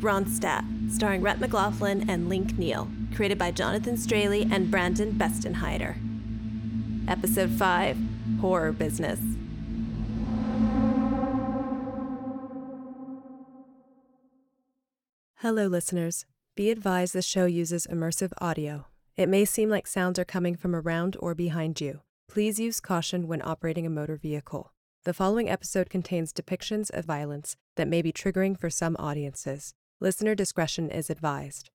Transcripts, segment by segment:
Ronstadt, starring Rhett McLaughlin and Link Neal, created by Jonathan Straley and Brandon Bestenheider. Episode 5 Horror Business. Hello, listeners. Be advised this show uses immersive audio. It may seem like sounds are coming from around or behind you. Please use caution when operating a motor vehicle. The following episode contains depictions of violence that may be triggering for some audiences. Listener discretion is advised.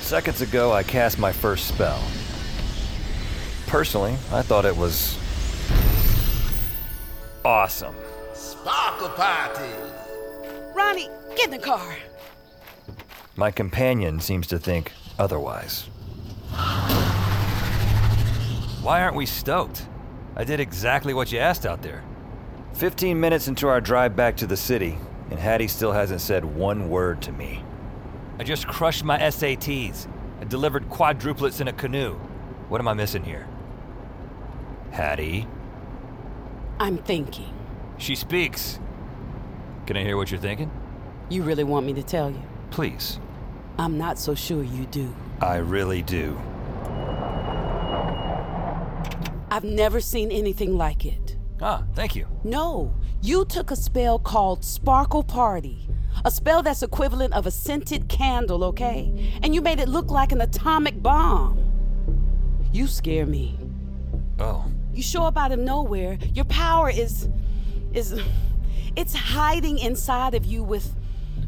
Seconds ago, I cast my first spell. Personally, I thought it was. awesome. Sparkle party! Ronnie, get in the car. My companion seems to think otherwise. Why aren't we stoked? I did exactly what you asked out there. 15 minutes into our drive back to the city, and Hattie still hasn't said one word to me. I just crushed my SATs. I delivered quadruplets in a canoe. What am I missing here? Hattie? I'm thinking. She speaks. Can I hear what you're thinking? You really want me to tell you? Please. I'm not so sure you do. I really do. I've never seen anything like it. Ah, thank you. No, you took a spell called Sparkle Party. A spell that's equivalent of a scented candle, okay? And you made it look like an atomic bomb. You scare me. Oh. You show up out of nowhere. Your power is is it's hiding inside of you with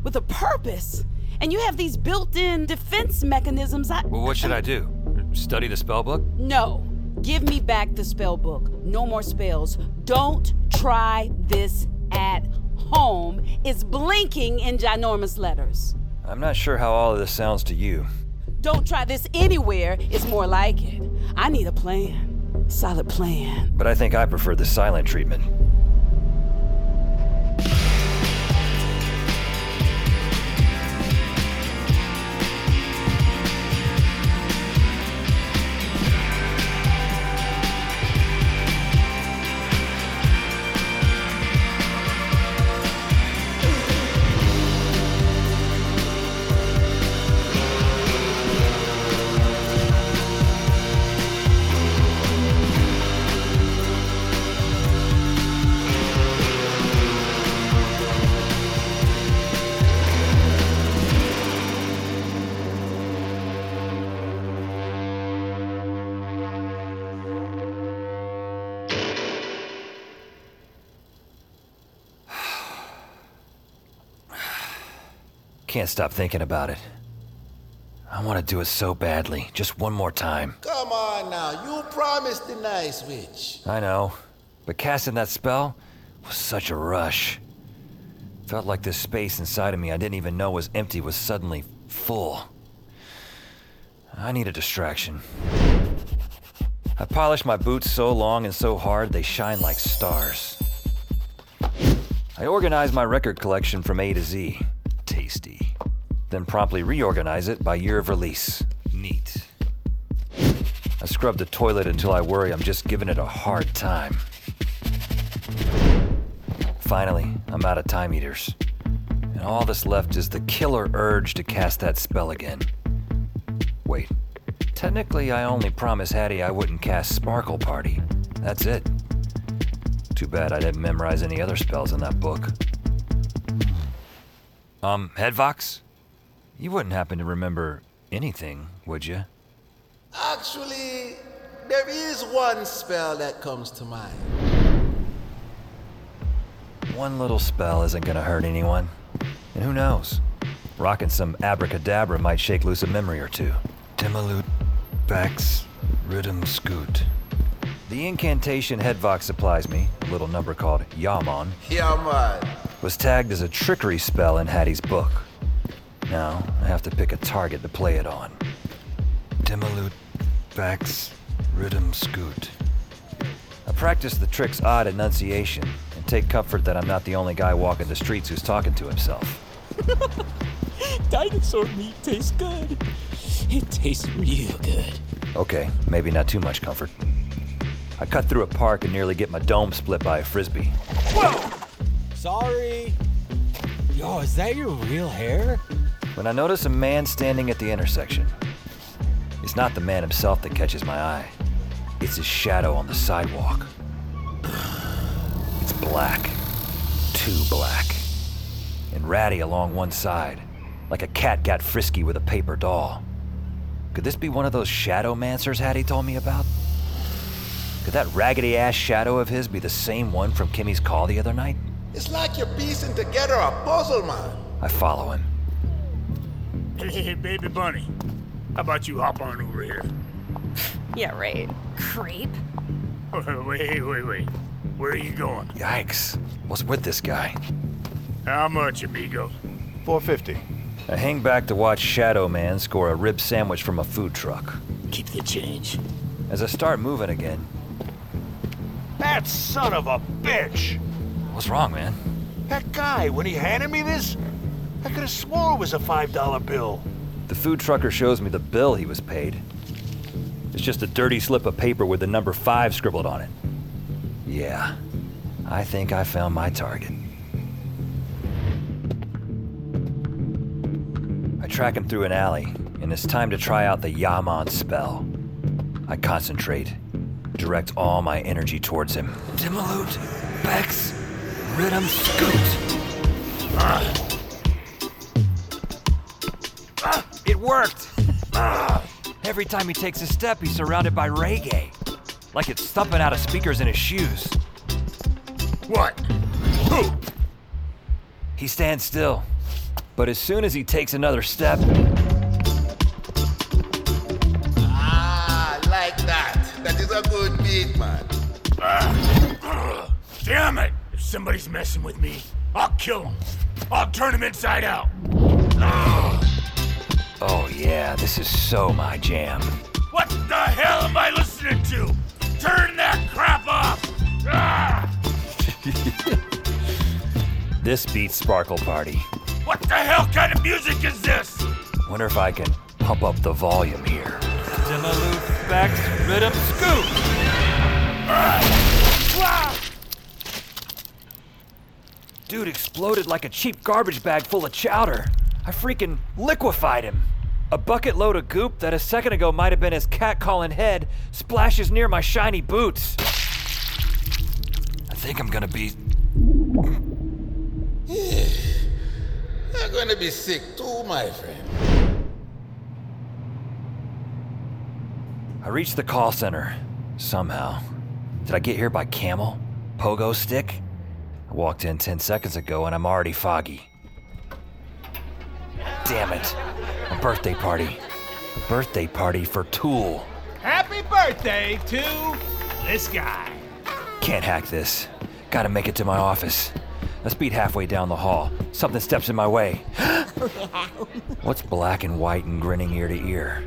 with a purpose. And you have these built-in defense mechanisms. I, Well, what should I do? Study the spell book? No. Give me back the spell book. No more spells. Don't try this at home. It's blinking in ginormous letters. I'm not sure how all of this sounds to you. Don't try this anywhere. It's more like it. I need a plan. Solid plan. But I think I prefer the silent treatment. Can't stop thinking about it. I want to do it so badly, just one more time. Come on now, you promised the nice witch. I know, but casting that spell was such a rush. Felt like this space inside of me I didn't even know was empty was suddenly full. I need a distraction. I polished my boots so long and so hard they shine like stars. I organized my record collection from A to Z. Tasty. Then promptly reorganize it by year of release. Neat. I scrub the toilet until I worry I'm just giving it a hard time. Finally, I'm out of time eaters. And all that's left is the killer urge to cast that spell again. Wait, technically, I only promised Hattie I wouldn't cast Sparkle Party. That's it. Too bad I didn't memorize any other spells in that book. Um, Headvox? You wouldn't happen to remember anything, would you? Actually, there is one spell that comes to mind. One little spell isn't gonna hurt anyone. And who knows? Rocking some abracadabra might shake loose a memory or two. Dimaloot, Bex, Rhythm Scoot. The incantation Headvox supplies me, a little number called Yaman, Yeah, man. Was tagged as a trickery spell in Hattie's book. Now, I have to pick a target to play it on. Dimaloot, Bex, Rhythm Scoot. I practice the trick's odd enunciation and take comfort that I'm not the only guy walking the streets who's talking to himself. Dinosaur meat tastes good. It tastes real good. Okay, maybe not too much comfort. I cut through a park and nearly get my dome split by a frisbee. Sorry. Yo, is that your real hair? When I notice a man standing at the intersection, it's not the man himself that catches my eye. It's his shadow on the sidewalk. It's black. Too black. And ratty along one side, like a cat got frisky with a paper doll. Could this be one of those shadow mancers Hattie told me about? Could that raggedy ass shadow of his be the same one from Kimmy's call the other night? It's like you're piecing together a puzzle, man. I follow him. Hey, hey, baby bunny. How about you hop on over here? Yeah, right. Creep. Wait, wait, wait. Where are you going? Yikes. What's with this guy? How much, amigo? 450. I hang back to watch Shadow Man score a rib sandwich from a food truck. Keep the change. As I start moving again, That son of a bitch! What's wrong, man? That guy, when he handed me this, I could have swore it was a $5 bill. The food trucker shows me the bill he was paid. It's just a dirty slip of paper with the number five scribbled on it. Yeah, I think I found my target. I track him through an alley, and it's time to try out the Yaman spell. I concentrate, direct all my energy towards him. Dimaloot, Bex, Rhythm Scoot. Ah, it worked! Ah, every time he takes a step, he's surrounded by reggae. Like it's thumping out of speakers in his shoes. What? Who? He stands still. But as soon as he takes another step, Ah, like that. That is a good beat, man. Damn it! If somebody's messing with me, I'll kill him. I'll turn him inside out. oh yeah, this is so my jam. What the hell am I listening to? Turn that crap off! Ah! This beats Sparkle Party. What the hell kind of music is this? Wonder if I can pump up the volume here. Dimaloot, Bex, Rhythm, Scoop! Dude exploded like a cheap garbage bag full of chowder. I freaking liquefied him. A bucket load of goop that a second ago might have been his cat-calling head splashes near my shiny boots. I think I'm gonna be. You're gonna be sick too, my friend. I reached the call center. Somehow. Did I get here by camel? Pogo stick? I walked in 10 seconds ago and I'm already foggy. Damn it. A birthday party. A birthday party for Tool. Happy birthday to this guy. Can't hack this. Gotta make it to my office. I speed halfway down the hall. Something steps in my way. What's black and white and grinning ear to ear?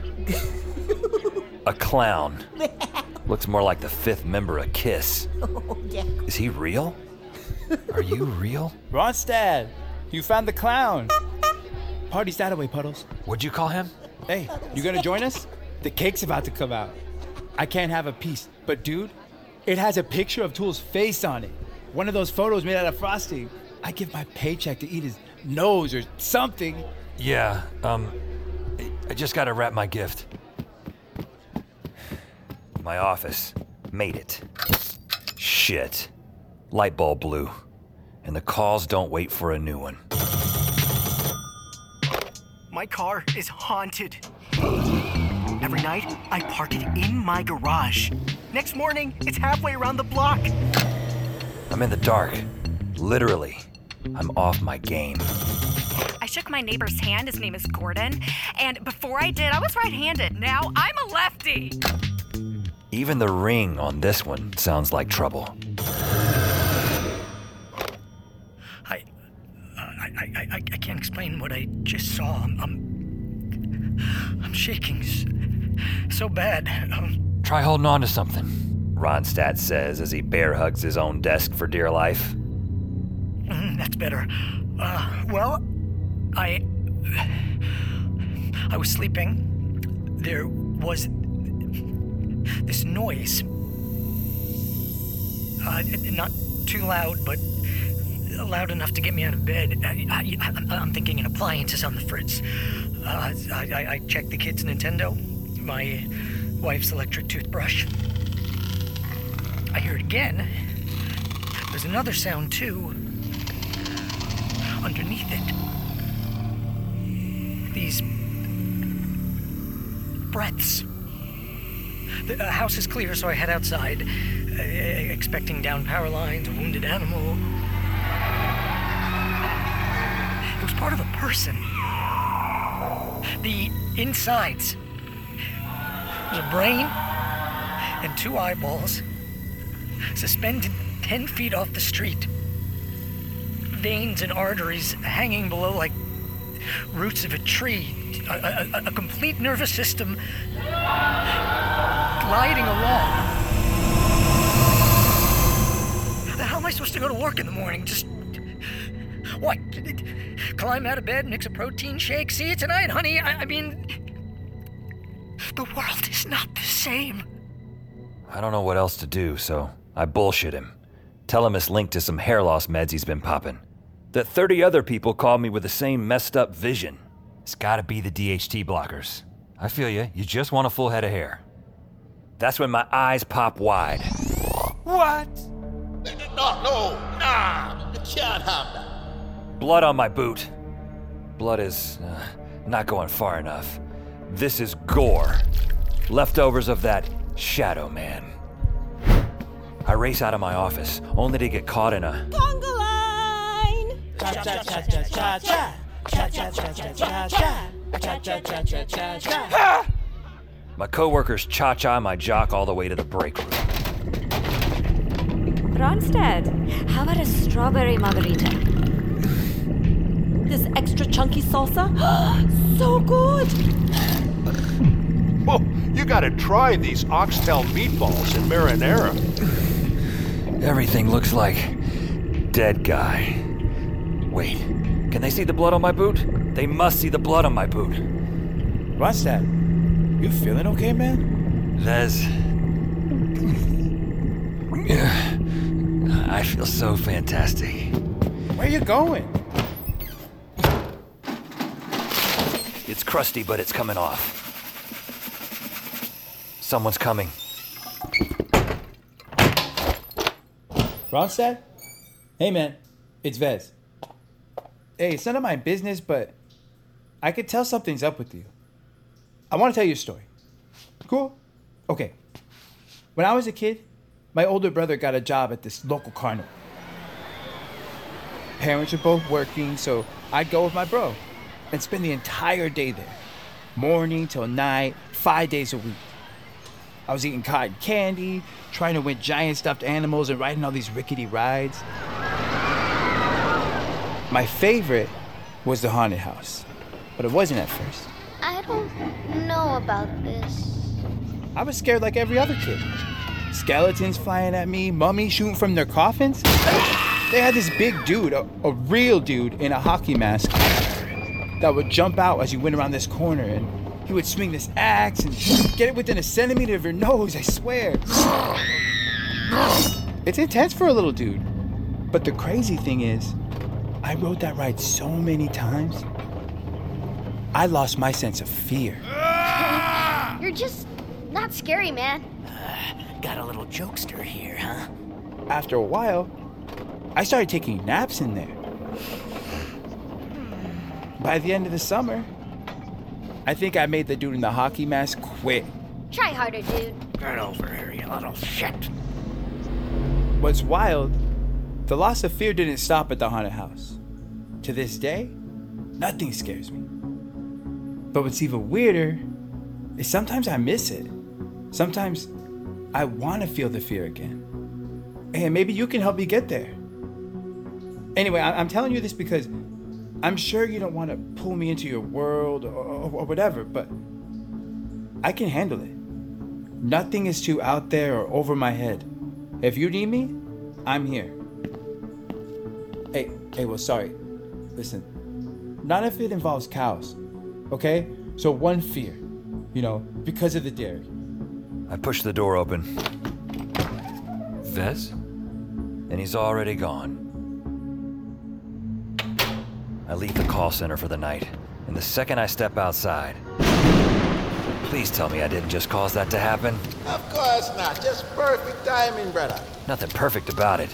A clown. Looks more like the fifth member of Kiss. Oh, Is he real? Are you real? Ronstadt, you found the clown. Party's that away, Puddles. What'd you call him? Hey, you gonna join us? The cake's about to come out. I can't have a piece. But dude, it has a picture of Tool's face on it. One of those photos made out of frosting. I give my paycheck to eat his nose or something. Yeah, um, I just gotta wrap my gift. My office. Made it. Shit. Light bulb blew. And the calls don't wait for a new one. My car is haunted. Every night, I park it in my garage. Next morning, it's halfway around the block. I'm in the dark. Literally. I'm off my game. I shook my neighbor's hand. His name is Gordon. And before I did, I was right handed. Now I'm a lefty. Even the ring on this one sounds like trouble. I, I, I, I can't explain what I just saw. I'm, I'm, I'm shaking so bad. Um, Try holding on to something, Ronstadt says as he bear hugs his own desk for dear life. mm, that's better. Uh, well, I, I was sleeping. There was this noise. Uh, not too loud, but loud enough to get me out of bed. I, am thinking an appliance is on the fritz. Uh, I, I, I checked the kids' Nintendo, my wife's electric toothbrush. I hear it again. There's another sound too. Underneath it. These breaths. The uh, house is clear, so I head outside, uh, expecting down power lines, a wounded animal. Person. The insides. A brain and two eyeballs suspended 10 feet off the street. Veins and arteries hanging below like roots of a tree. A- a- a complete nervous system gliding along. How am I supposed to go to work in the morning? Just. What? Climb out of bed, mix a protein shake? See you tonight, honey. I, I mean. The world is not the same. I don't know what else to do, so I bullshit him. Tell him it's linked to some hair loss meds he's been popping. That 30 other people called me with the same messed up vision. It's gotta be the DHT blockers. I feel you, you just want a full head of hair. That's when my eyes pop wide. What? No, no, nah, you can't have that. Blood on my boot. Blood is uh, not going far enough. This is gore. Leftovers of that Shadow Man. I race out of my office, only to get caught in a. Conga line! Cha cha cha cha cha cha. Cha cha cha cha cha cha. Cha cha cha cha cha cha. My coworkers cha cha my jock all the way to the break room. Ronstadt, how about a strawberry margarita? This extra chunky salsa? so good! Whoa, you gotta try these oxtail meatballs in marinara. Everything looks like dead guy. Wait, can they see the blood on my boot? They must see the blood on my boot. What's that? you feeling okay, man? There's. I feel so fantastic. Where you going? It's crusty, but it's coming off. Someone's coming. Ronstadt? Hey, man. It's Vez. Hey, it's none of my business, but I could tell something's up with you. I want to tell you a story. Cool? Okay. When I was a kid, my older brother got a job at this local carnival. Parents are both working, so I'd go with my bro and spend the entire day there. Morning till night, five days a week. I was eating cotton candy, trying to win giant stuffed animals, and riding all these rickety rides. My favorite was the haunted house, but it wasn't at first. I don't know about this. I was scared like every other kid. Skeletons flying at me, mummies shooting from their coffins. They had this big dude, a, a real dude in a hockey mask, that would jump out as you went around this corner, and he would swing this axe and get it within a centimeter of your nose, I swear. It's intense for a little dude. But the crazy thing is, I rode that ride so many times, I lost my sense of fear. You're just not scary, man. Got a little jokester here, huh? After a while, I started taking naps in there. By the end of the summer, I think I made the dude in the hockey mask quit. Try harder, dude. Get over here, you little shit. What's wild, the loss of fear didn't stop at the haunted house. To this day, nothing scares me. But what's even weirder is sometimes I miss it. Sometimes I want to feel the fear again. And maybe you can help me get there. Anyway, I- I'm telling you this because I'm sure you don't want to pull me into your world or, or, whatever, but I can handle it. Nothing is too out there or over my head. If you need me, I'm here. Hey, hey, well, sorry. Listen, not if it involves cows, okay? So one fear, you know, because of the dairy. I push the door open. Vez? And he's already gone. I leave the call center for the night, and the second I step outside, please tell me I didn't just cause that to happen. Of course not. Just perfect timing, brother. Nothing perfect about it.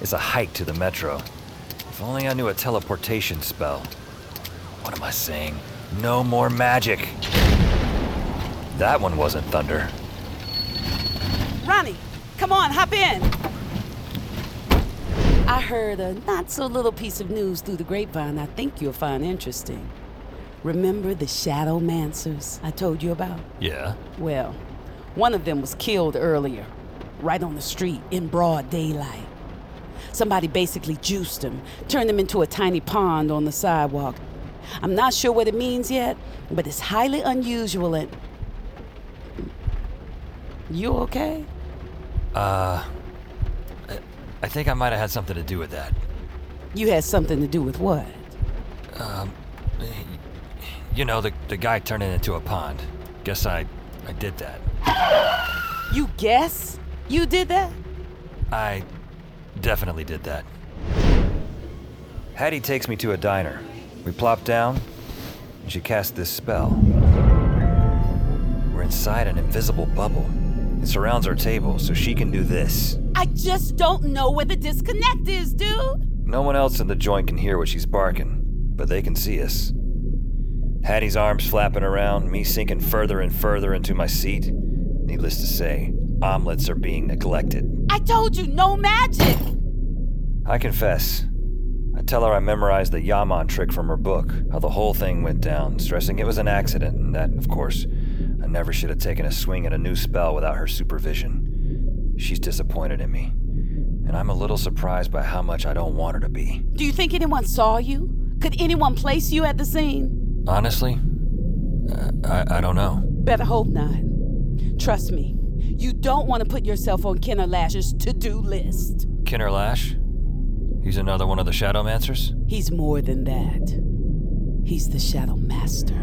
It's a hike to the metro. If only I knew a teleportation spell. What am I saying? No more magic. That one wasn't thunder. Ronnie, come on, hop in. I heard a not so little piece of news through the grapevine I think you'll find interesting. Remember the Shadow Mancers I told you about? Yeah? Well, one of them was killed earlier, right on the street in broad daylight. Somebody basically juiced him, turned him into a tiny pond on the sidewalk. I'm not sure what it means yet, but it's highly unusual and. You okay? Uh. I- think I might have had something to do with that. You had something to do with what? Um. You know, the, the guy turning into a pond. Guess I. I did that. You guess? You did that? I definitely did that. Hattie takes me to a diner. We plop down, and she casts this spell. We're inside an invisible bubble. It surrounds our table, so she can do this. I just don't know where the disconnect is, dude. No one else in the joint can hear what she's barking, but they can see us. Hattie's arms flapping around, me sinking further and further into my seat. Needless to say, omelets are being neglected. I told you, no magic. I confess. I tell her I memorized the Yaman trick from her book, how the whole thing went down, stressing it was an accident, and that, of course, I never should have taken a swing at a new spell without her supervision. She's disappointed in me, and I'm a little surprised by how much I don't want her to be. Do you think anyone saw you? Could anyone place you at the scene? Honestly, uh, I, I don't know. Better hope not. Trust me, you don't want to put yourself on Kenner Lash's to do list. Kinner Lash? He's another one of the Shadowmancers? He's more than that. He's the Shadow Master.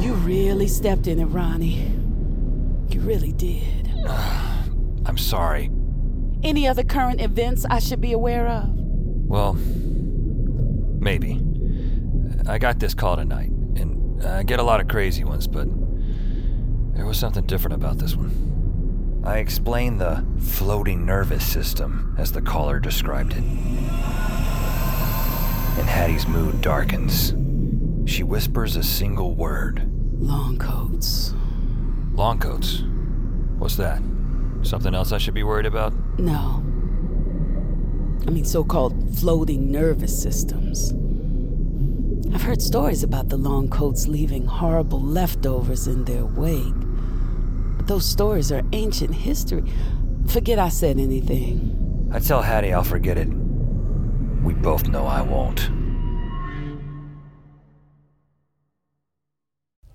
You really stepped in it, Ronnie. You really did. I'm sorry. Any other current events I should be aware of? Well, maybe. I got this call tonight, and I get a lot of crazy ones, but there was something different about this one. I explained the floating nervous system, as the caller described it. And Hattie's mood darkens. She whispers a single word Long coats. Long coats? What's that? Something else I should be worried about? No. I mean, so called floating nervous systems. I've heard stories about the long coats leaving horrible leftovers in their wake. But those stories are ancient history. Forget I said anything. I tell Hattie I'll forget it. We both know I won't.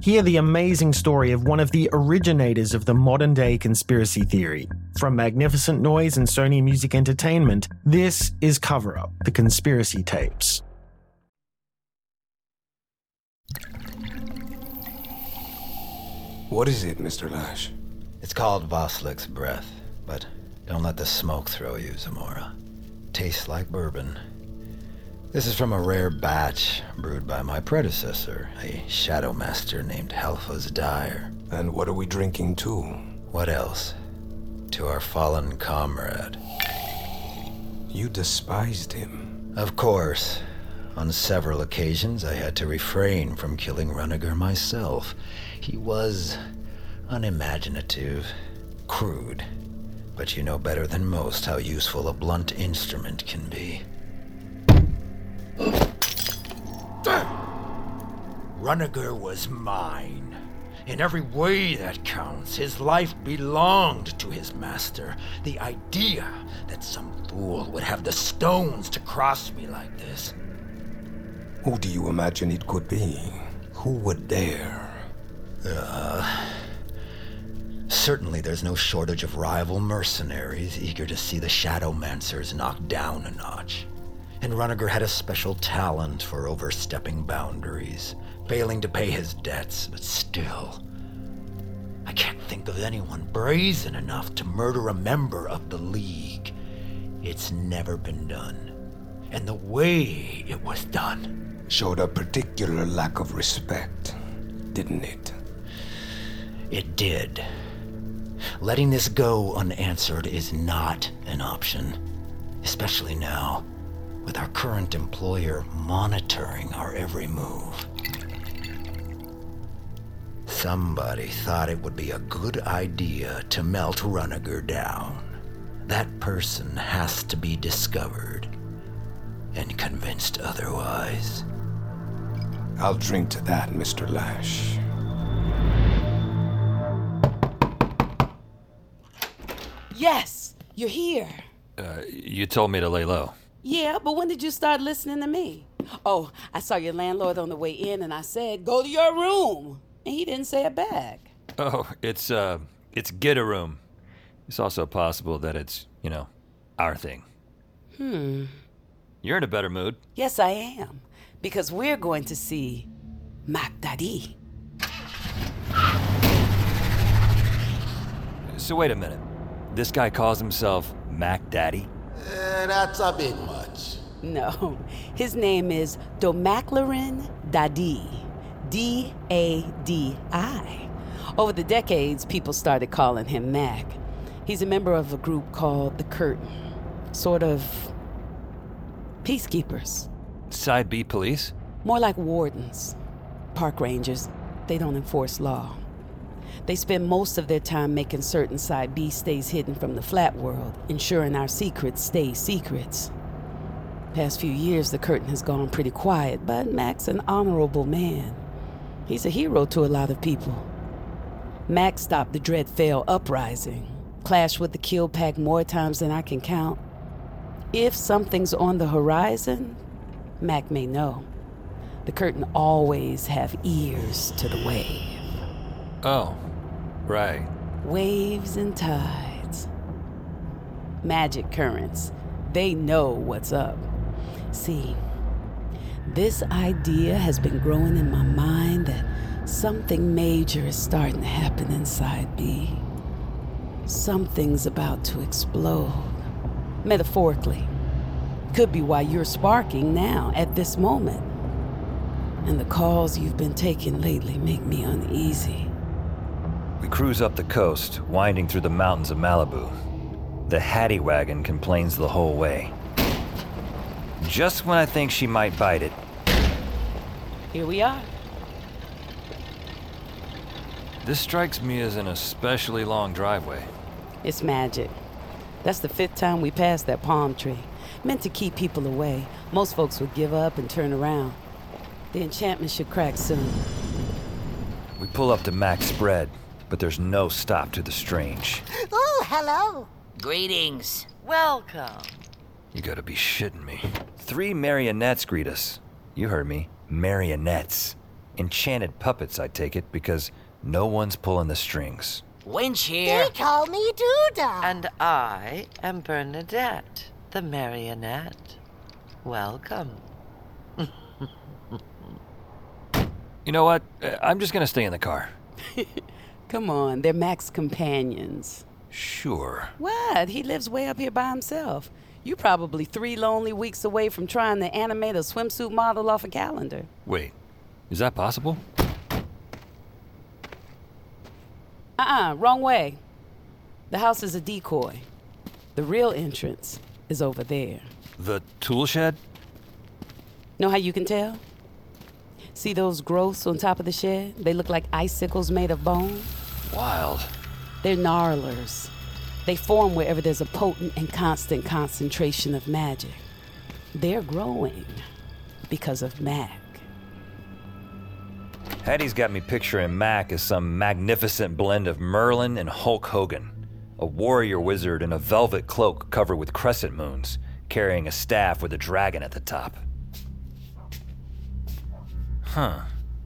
Hear the amazing story of one of the originators of the modern day conspiracy theory. From Magnificent Noise and Sony Music Entertainment, this is Cover Up The Conspiracy Tapes. What is it, Mr. Lash? It's called Voslik's breath, but don't let the smoke throw you, Zamora. Tastes like bourbon. This is from a rare batch brewed by my predecessor, a shadow master named Helphas Dyer. And what are we drinking to? What else? To our fallen comrade. You despised him. Of course. On several occasions, I had to refrain from killing Runiger myself. He was unimaginative, crude, but you know better than most how useful a blunt instrument can be. Runiger was mine. In every way that counts, his life belonged to his master. The idea that some fool would have the stones to cross me like this. Who do you imagine it could be? Who would dare? Uh, certainly there's no shortage of rival mercenaries eager to see the Shadowmancers knocked down a notch. And Runiger had a special talent for overstepping boundaries, failing to pay his debts, but still. I can't think of anyone brazen enough to murder a member of the League. It's never been done. And the way it was done. Showed a particular lack of respect, didn't it? It did. Letting this go unanswered is not an option, especially now with our current employer monitoring our every move. Somebody thought it would be a good idea to melt Runiger down. That person has to be discovered and convinced otherwise. I'll drink to that, Mr. Lash. Yes, you're here. Uh, you told me to lay low. Yeah, but when did you start listening to me? Oh, I saw your landlord on the way in and I said, go to your room. And he didn't say it back. Oh, it's, uh, it's get a room. It's also possible that it's, you know, our thing. Hmm. You're in a better mood. Yes, I am. Because we're going to see Mac Daddy. So wait a minute. This guy calls himself Mac Daddy? Eh, that's a bit much. No, his name is Domaclarin Dadi. D A D I. Over the decades, people started calling him Mac. He's a member of a group called The Curtain. Sort of peacekeepers. Side B police? More like wardens. Park rangers. They don't enforce law. They spend most of their time making certain Side B stays hidden from the flat world, ensuring our secrets stay secrets. Past few years, the curtain has gone pretty quiet, but Mac's an honorable man. He's a hero to a lot of people. Mac stopped the Dread Dreadfell uprising, clashed with the Kill Pack more times than I can count. If something's on the horizon, Mac may know. The curtain always have ears to the wave. Oh, right. Waves and tides. Magic currents. They know what's up. See, this idea has been growing in my mind that something major is starting to happen inside B. Something's about to explode. Metaphorically. Could be why you're sparking now, at this moment. And the calls you've been taking lately make me uneasy. We cruise up the coast, winding through the mountains of Malibu. The Hattie wagon complains the whole way. Just when I think she might bite it, Here we are. this strikes me as an especially long driveway. It's magic. That's the fifth time we passed that palm tree. Meant to keep people away. Most folks would give up and turn around. The enchantment should crack soon. We pull up to Mac's spread, but there's no stop to the strange. Oh, hello. Greetings. Welcome. You gotta be shitting me. Three marionettes greet us. You heard me. Marionettes. Enchanted puppets, I take it, because no one's pulling the strings. Winch here. They call me Duda. And I am Bernadette, the marionette. Welcome. You know what? Uh, I'm just gonna stay in the car. Come on, they're Mac's companions. Sure. What? He lives way up here by himself. You probably three lonely weeks away from trying to animate a swimsuit model off a calendar. Wait, is that possible? Uh uh wrong way. The house is a decoy. The real entrance is over there. The tool shed? Know how you can tell? See those growths on top of the shed? They look like icicles made of bone. Wild. They're gnarlers. They form wherever there's a potent and constant concentration of magic. They're growing because of Mac. Hattie's got me picturing Mac as some magnificent blend of Merlin and Hulk Hogan. A warrior wizard in a velvet cloak covered with crescent moons, carrying a staff with a dragon at the top. Huh.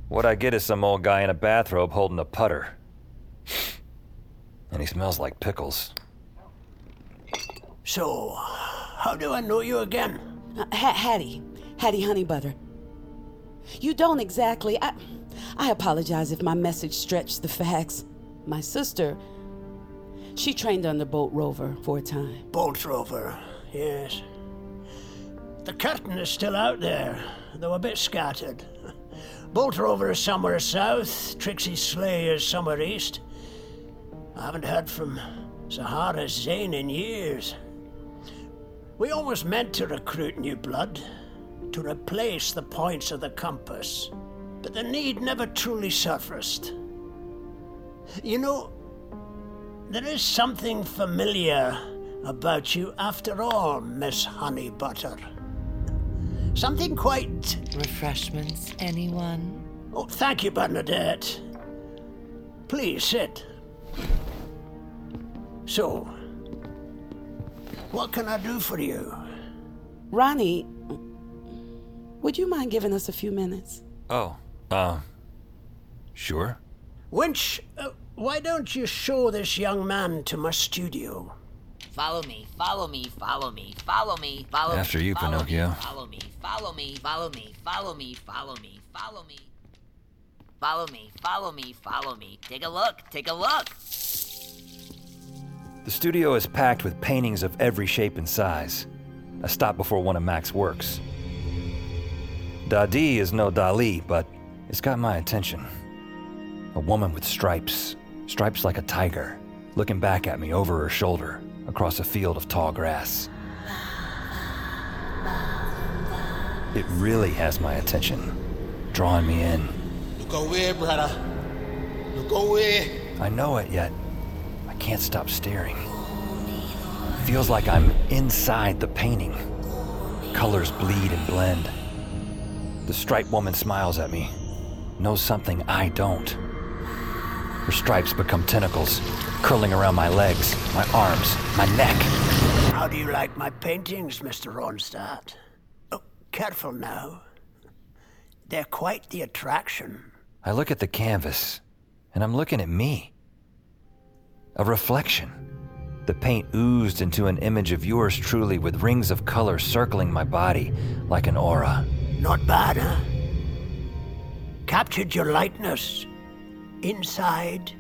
What I get is some old guy in a bathrobe holding a putter. And he smells like pickles. So, how do I know you again? Uh, Ha- Hattie. Hattie Honeybutter. You don't exactly. I, I apologize if my message stretched the facts. My sister, she trained under Bolt Rover for a time. Bolt Rover, yes. The curtain is still out there, though a bit scattered. Bolt Rover is somewhere south, Trixie Slay is somewhere east. I haven't heard from Sahara Zane in years. We always meant to recruit new blood, to replace the points of the compass, but the need never truly surfaced. You know, there is something familiar about you after all, Miss Honeybutter. Something quite. Refreshments, anyone? Oh, thank you, Bernadette. Please sit. So, what can I do for you? Ronnie, would you mind giving us a few minutes? Oh, uh, sure. Winch, uh, why don't you show this young man to my studio? Follow me, follow me, follow me, follow me, follow me! After you, follow Pinocchio. Me, follow me, follow me, follow me, follow me, follow me, follow me. Follow me, follow me, follow me. Take a look, take a look. The studio is packed with paintings of every shape and size. I stop before one of Mac's works. Dadi is no Dali, but it's got my attention. A woman with stripes, stripes like a tiger, looking back at me over her shoulder across a field of tall grass. It really has my attention, drawing me in. Look away, brother. Look away. I know it, yet can't stop staring. Feels like I'm inside the painting. Colors bleed and blend. The striped woman smiles at me, knows something I don't. Her stripes become tentacles, curling around my legs, my arms, my neck. How do you like my paintings, Mr. Ronstadt? Oh, careful now. They're quite the attraction. I look at the canvas, and I'm looking at me. A reflection. The paint oozed into an image of yours truly with rings of color circling my body like an aura. Not bad, huh? Captured your likeness. Inside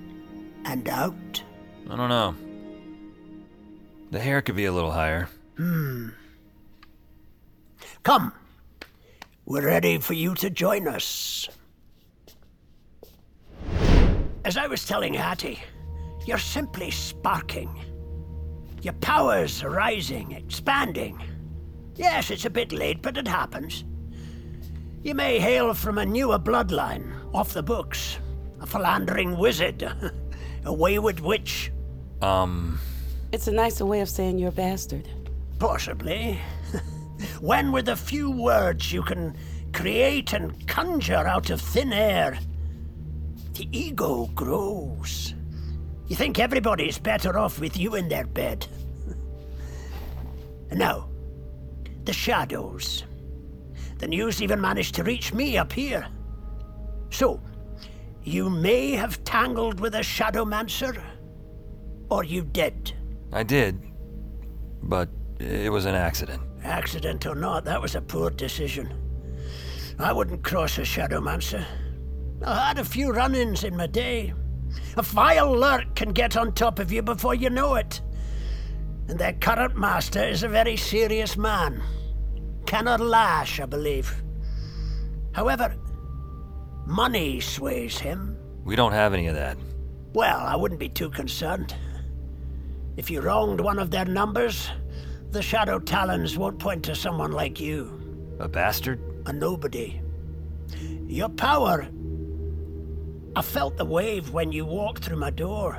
and out. I don't know. The hair could be a little higher. Hmm. Come. We're ready for you to join us. As I was telling Hattie, you're simply sparking. Your powers are rising, expanding. Yes, it's a bit late, but it happens. You may hail from a newer bloodline, off the books. A philandering wizard, a wayward witch. Um. It's a nicer way of saying you're a bastard. Possibly. when with a few words you can create and conjure out of thin air, the ego grows. You think everybody's better off with you in their bed. now, the shadows. The news even managed to reach me up here. So, you may have tangled with a shadowmancer, or you did. I did, but it was an accident. Accident or not, that was a poor decision. I wouldn't cross a shadowmancer. I had a few run ins in my day. A vile lurk can get on top of you before you know it. And their current master is a very serious man. Kenner Lash, I believe. However, money sways him. We don't have any of that. Well, I wouldn't be too concerned. If you wronged one of their numbers, the Shadow Talons won't point to someone like you. A bastard? A nobody. Your power. I felt the wave when you walked through my door.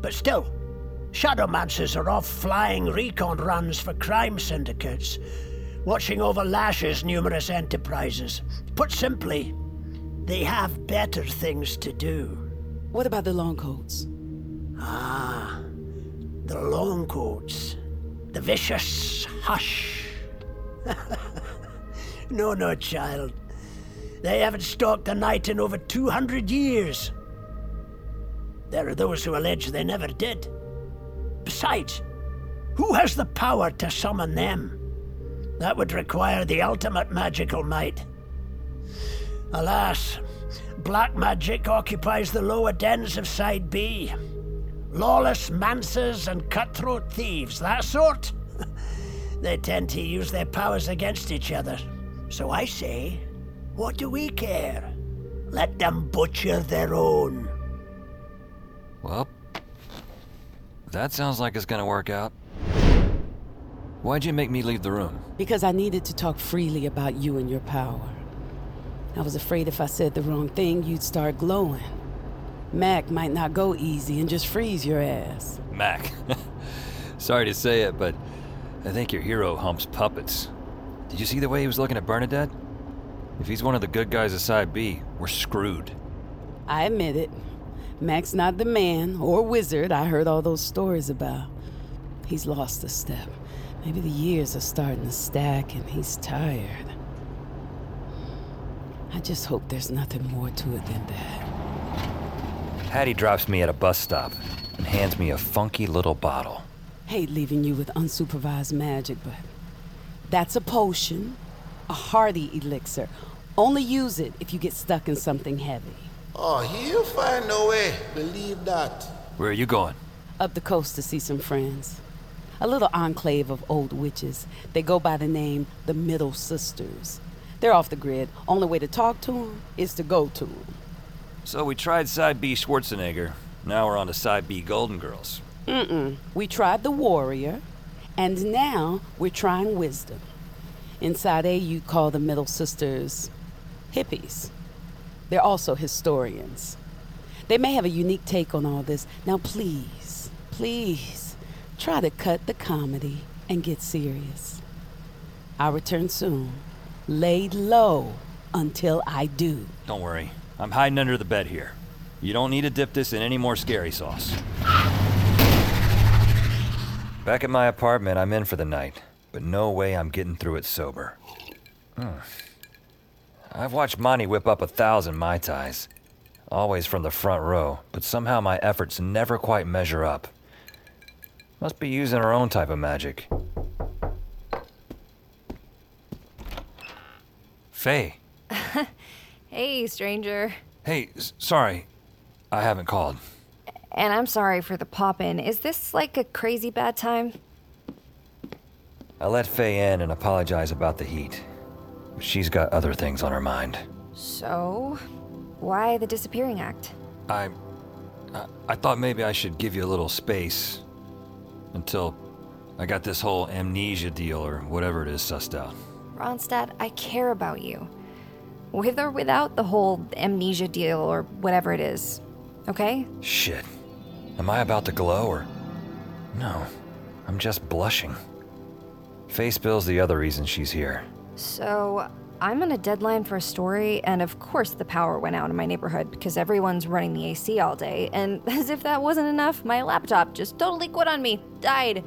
But still, Shadowmancers are off flying recon runs for crime syndicates, watching over Lash's numerous enterprises. Put simply, they have better things to do. What about the Longcoats? Ah, the Longcoats. The vicious hush. no, no, child. They haven't stalked a night in over 200 years. There are those who allege they never did. Besides, who has the power to summon them? That would require the ultimate magical might. Alas, black magic occupies the lower dens of Side B. Lawless mancers and cutthroat thieves, that sort. they tend to use their powers against each other. So I say, what do we care? Let them butcher their own. Well, that sounds like it's gonna work out. Why'd you make me leave the room? Because I needed to talk freely about you and your power. I was afraid if I said the wrong thing, you'd start glowing. Mac might not go easy and just freeze your ass. Mac. Sorry to say it, but I think your hero humps puppets. Did you see the way he was looking at Bernadette? If he's one of the good guys of Side B, we're screwed. I admit it. Mac's not the man or wizard I heard all those stories about. He's lost a step. Maybe the years are starting to stack and he's tired. I just hope there's nothing more to it than that. Hattie drops me at a bus stop and hands me a funky little bottle. Hate leaving you with unsupervised magic, but that's a potion, a hearty elixir. Only use it if you get stuck in something heavy. Oh, he'll find a way. Believe that. Where are you going? Up the coast to see some friends. A little enclave of old witches. They go by the name the Middle Sisters. They're off the grid. Only way to talk to them is to go to them. So we tried Side B Schwarzenegger. Now we're on to Side B Golden Girls. Mm-mm. We tried the warrior, and now we're trying wisdom. Inside A, you call the Middle Sisters hippies. They're also historians. They may have a unique take on all this. Now, please, please, try to cut the comedy and get serious. I'll return soon. Laid low until I do. Don't worry. I'm hiding under the bed here. You don't need to dip this in any more scary sauce. Back at my apartment, I'm in for the night, but no way I'm getting through it sober. Hmm. I've watched Monty whip up a thousand Mai Tais, always from the front row, but somehow my efforts never quite measure up. Must be using her own type of magic. Faye. hey, stranger. Hey, s- sorry. I haven't called. And I'm sorry for the pop in. Is this like a crazy bad time? I let Faye in and apologize about the heat. She's got other things on her mind. So, why the disappearing act? I. I, I thought maybe I should give you a little space until I got this whole amnesia deal or whatever it is sussed out. Ronstadt, I care about you. With or without the whole amnesia deal or whatever it is. Okay? Shit. Am I about to glow or. No. I'm just blushing. Face Bill's the other reason she's here. So, I'm on a deadline for a story, and of course the power went out in my neighborhood because everyone's running the AC all day. And as if that wasn't enough, my laptop just totally quit on me, died.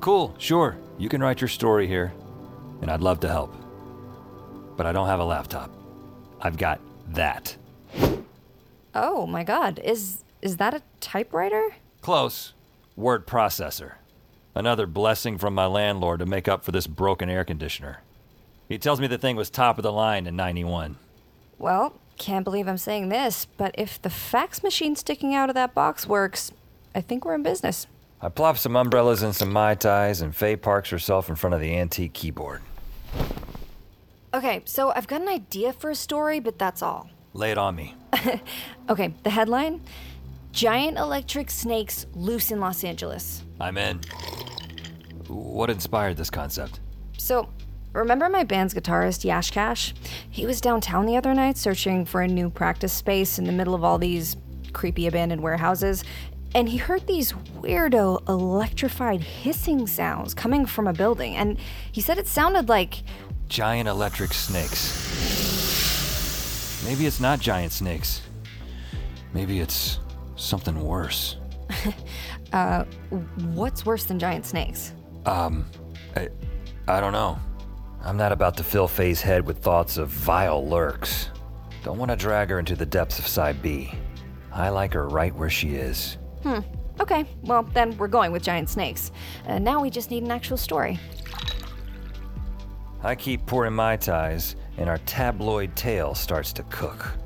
Cool, sure. You can write your story here, and I'd love to help. But I don't have a laptop. I've got that. Oh my god, is is that a typewriter? Close. Word processor. Another blessing from my landlord to make up for this broken air conditioner. He tells me the thing was top of the line in 91. Well, can't believe I'm saying this, but if the fax machine sticking out of that box works, I think we're in business. I plop some umbrellas and some Mai Tais, and Faye parks herself in front of the antique keyboard. Okay, so I've got an idea for a story, but that's all. Lay it on me. Okay, the headline Giant electric snakes loose in Los Angeles. I'm in. What inspired this concept? So, remember my band's guitarist, Yash Cash? He was downtown the other night searching for a new practice space in the middle of all these creepy abandoned warehouses, and he heard these weirdo electrified hissing sounds coming from a building, and he said it sounded like. Giant electric snakes. Maybe it's not giant snakes. Maybe it's something worse. uh, what's worse than giant snakes? Um, I, I don't know. I'm not about to fill Faye's head with thoughts of vile lurks. Don't want to drag her into the depths of Side B. I like her right where she is. Hmm. Okay, well, then we're going with giant snakes. Uh, now we just need an actual story. I keep pouring Mai Tais, and our tabloid tale starts to cook.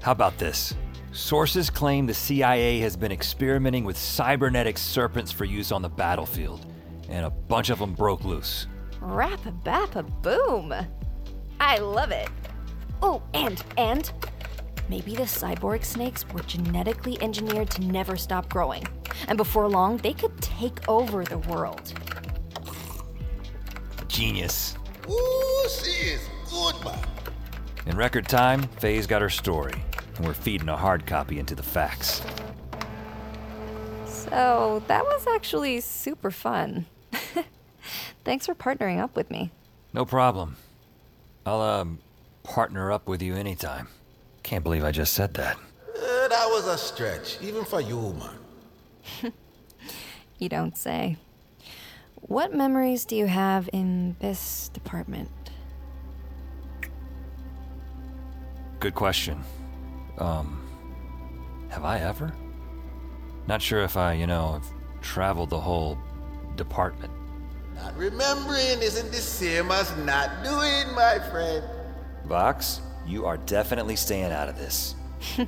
How about this? Sources claim the CIA has been experimenting with cybernetic serpents for use on the battlefield, and a bunch of them broke loose. Rap bappa boom! I love it. Oh, and, and, maybe the cyborg snakes were genetically engineered to never stop growing. And before long, they could take over the world. Genius. Ooh, she is good, man. In record time, Faye's got her story, and we're feeding a hard copy into the fax. So, that was actually super fun. Thanks for partnering up with me. No problem. I'll, um, partner up with you anytime. Can't believe I just said that. Uh, that was a stretch, even for you, man. You don't say. What memories do you have in this department? Good question. Um, have I ever? Not sure if I, you know, have traveled the whole department. Not remembering isn't the same as not doing, my friend. Vox, you are definitely staying out of this.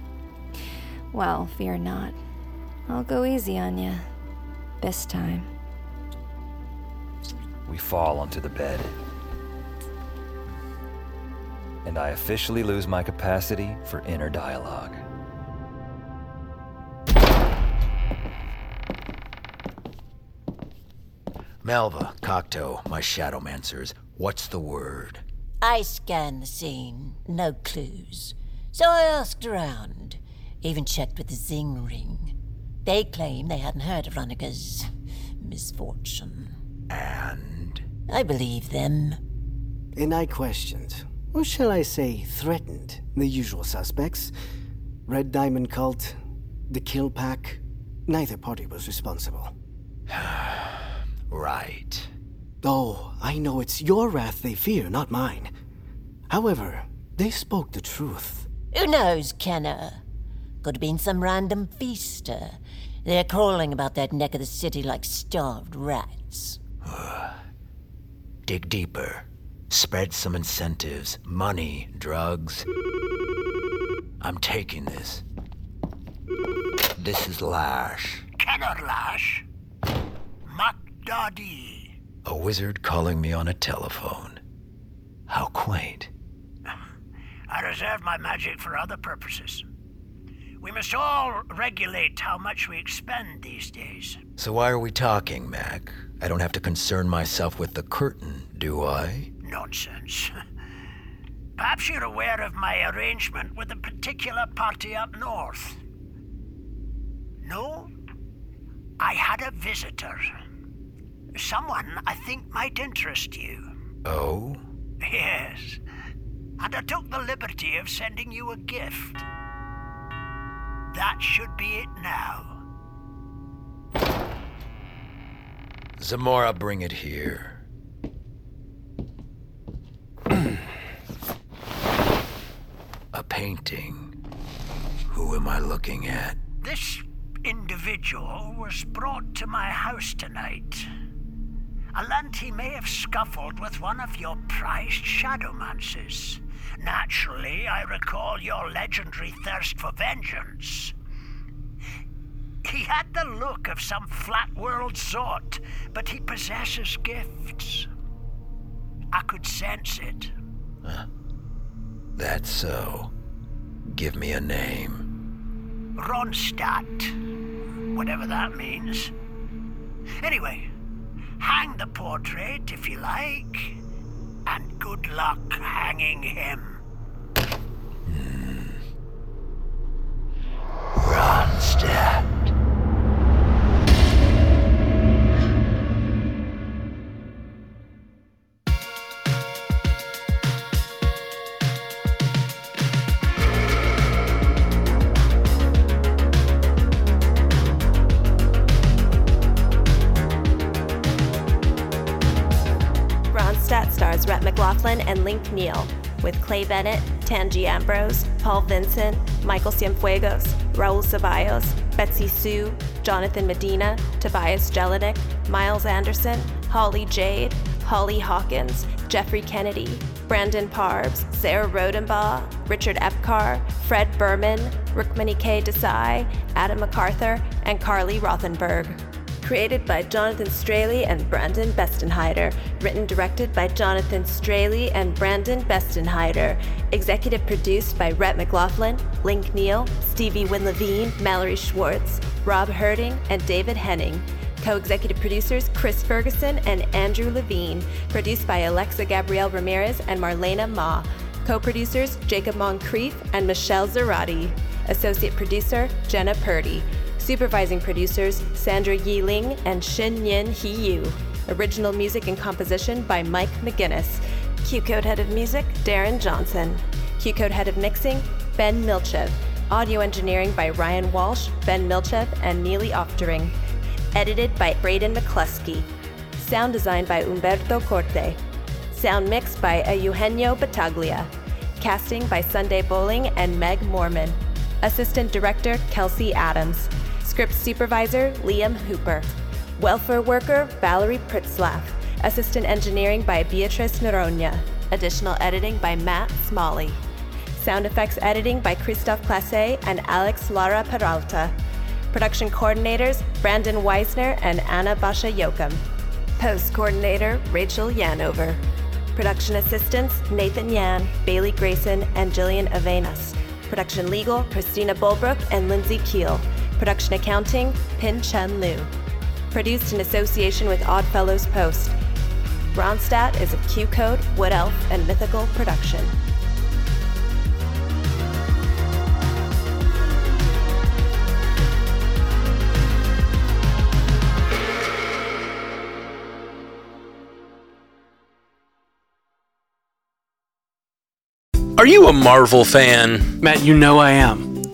Well, fear not. I'll go easy on you. This time. We fall onto the bed. And I officially lose my capacity for inner dialogue. Melva, Cocteau, my shadowmancers, what's the word? I scanned the scene, no clues. So I asked around. Even checked with the Zing Ring. They claim they hadn't heard of Ronica's misfortune. And? I believe them. And I questioned, or shall I say threatened, the usual suspects. Red Diamond Cult, the Kill Pack. Neither party was responsible. Right. Oh, I know it's your wrath they fear, not mine. However, they spoke the truth. Who knows, Kenner? Could have been some random feaster. They're crawling about that neck of the city like starved rats. Dig deeper. Spread some incentives. Money, drugs. I'm taking this. This is Lash. Kenner Lash. MacDaddy. A wizard calling me on a telephone. How quaint. Um, I reserve my magic for other purposes. We must all regulate how much we expend these days. So why are we talking, Mac? I don't have to concern myself with the curtain, do I? Nonsense. Perhaps you're aware of my arrangement with a particular party up north. No? I had a visitor. Someone I think might interest you. Oh? Yes. And I took the liberty of sending you a gift. That should be it now. Zamora, bring it here. a painting. Who am I looking at? This individual was brought to my house tonight. Alanti may have scuffled with one of your prized shadowmancers. Naturally, I recall your legendary thirst for vengeance. He had the look of some flat world sort, but he possesses gifts. I could sense it. Huh? That's so. Give me a name. Ronstadt. Whatever that means. Anyway, hang the portrait if you like, and good luck hanging him. Ronstadt. Ronstadt Neal, with Clay Bennett, Tangi Ambrose, Paul Vincent, Michael Cienfuegos, Raul Ceballos, Betsy Sue, Jonathan Medina, Tobias Jelinek, Miles Anderson, Holly Jade, Holly Hawkins, Jeffrey Kennedy, Brandon Parbs, Sarah Rodenbaugh, Richard Epcar, Fred Berman, Rukmini K. Desai, Adam MacArthur, and Carly Rothenberg. Created by Jonathan Straley and Brandon Bestenheider. Written directed by Jonathan Straley and Brandon Bestenheider. Executive produced by Rhett McLaughlin, Link Neal, Stevie Wynne Levine, Mallory Schwartz, Rob Herting, and David Henning. Co executive producers Chris Ferguson and Andrew Levine. Produced by Alexa Gabrielle Ramirez and Marlena Ma. Co producers Jacob Moncrief and Michelle Zarati. Associate producer Jenna Purdy. Supervising producers Sandra Yi Ling and Shin Yin Hee Yu. Original music and composition by Mike McGinnis. QCODE Head of Music Darren Johnson. QCODE Head of Mixing Ben Milchev. Audio engineering by Ryan Walsh, Ben Milchev, and Neely Oftering. Edited by Braden McCluskey. Sound design by Umberto Corte. Sound mixed by Eugenio Battaglia. Casting by Sunday Boling and Meg Morman. Assistant Director Kelsey Adams. Script Supervisor Liam Hooper. Welfare Worker Valerie Pritzlaff. Assistant Engineering by Beatrice Noronha. Additional editing by Matt Smalley. Sound effects editing by Christophe Classe and Alex Lara Peralta. Production coordinators Brandon Weisner and Anna Basha Yokum. Post coordinator Rachel Yanover. Production assistants Nathan Yan, Bailey Grayson, and Jillian Avenas. Production legal Christina Bulbrook and Lindsay Keel. Production accounting Pin Chen Liu. Produced in association with Oddfellows Post. Ronstadt is a QCODE, Wood Elf, and Mythical production. Are you a Marvel fan? Matt, you know I am.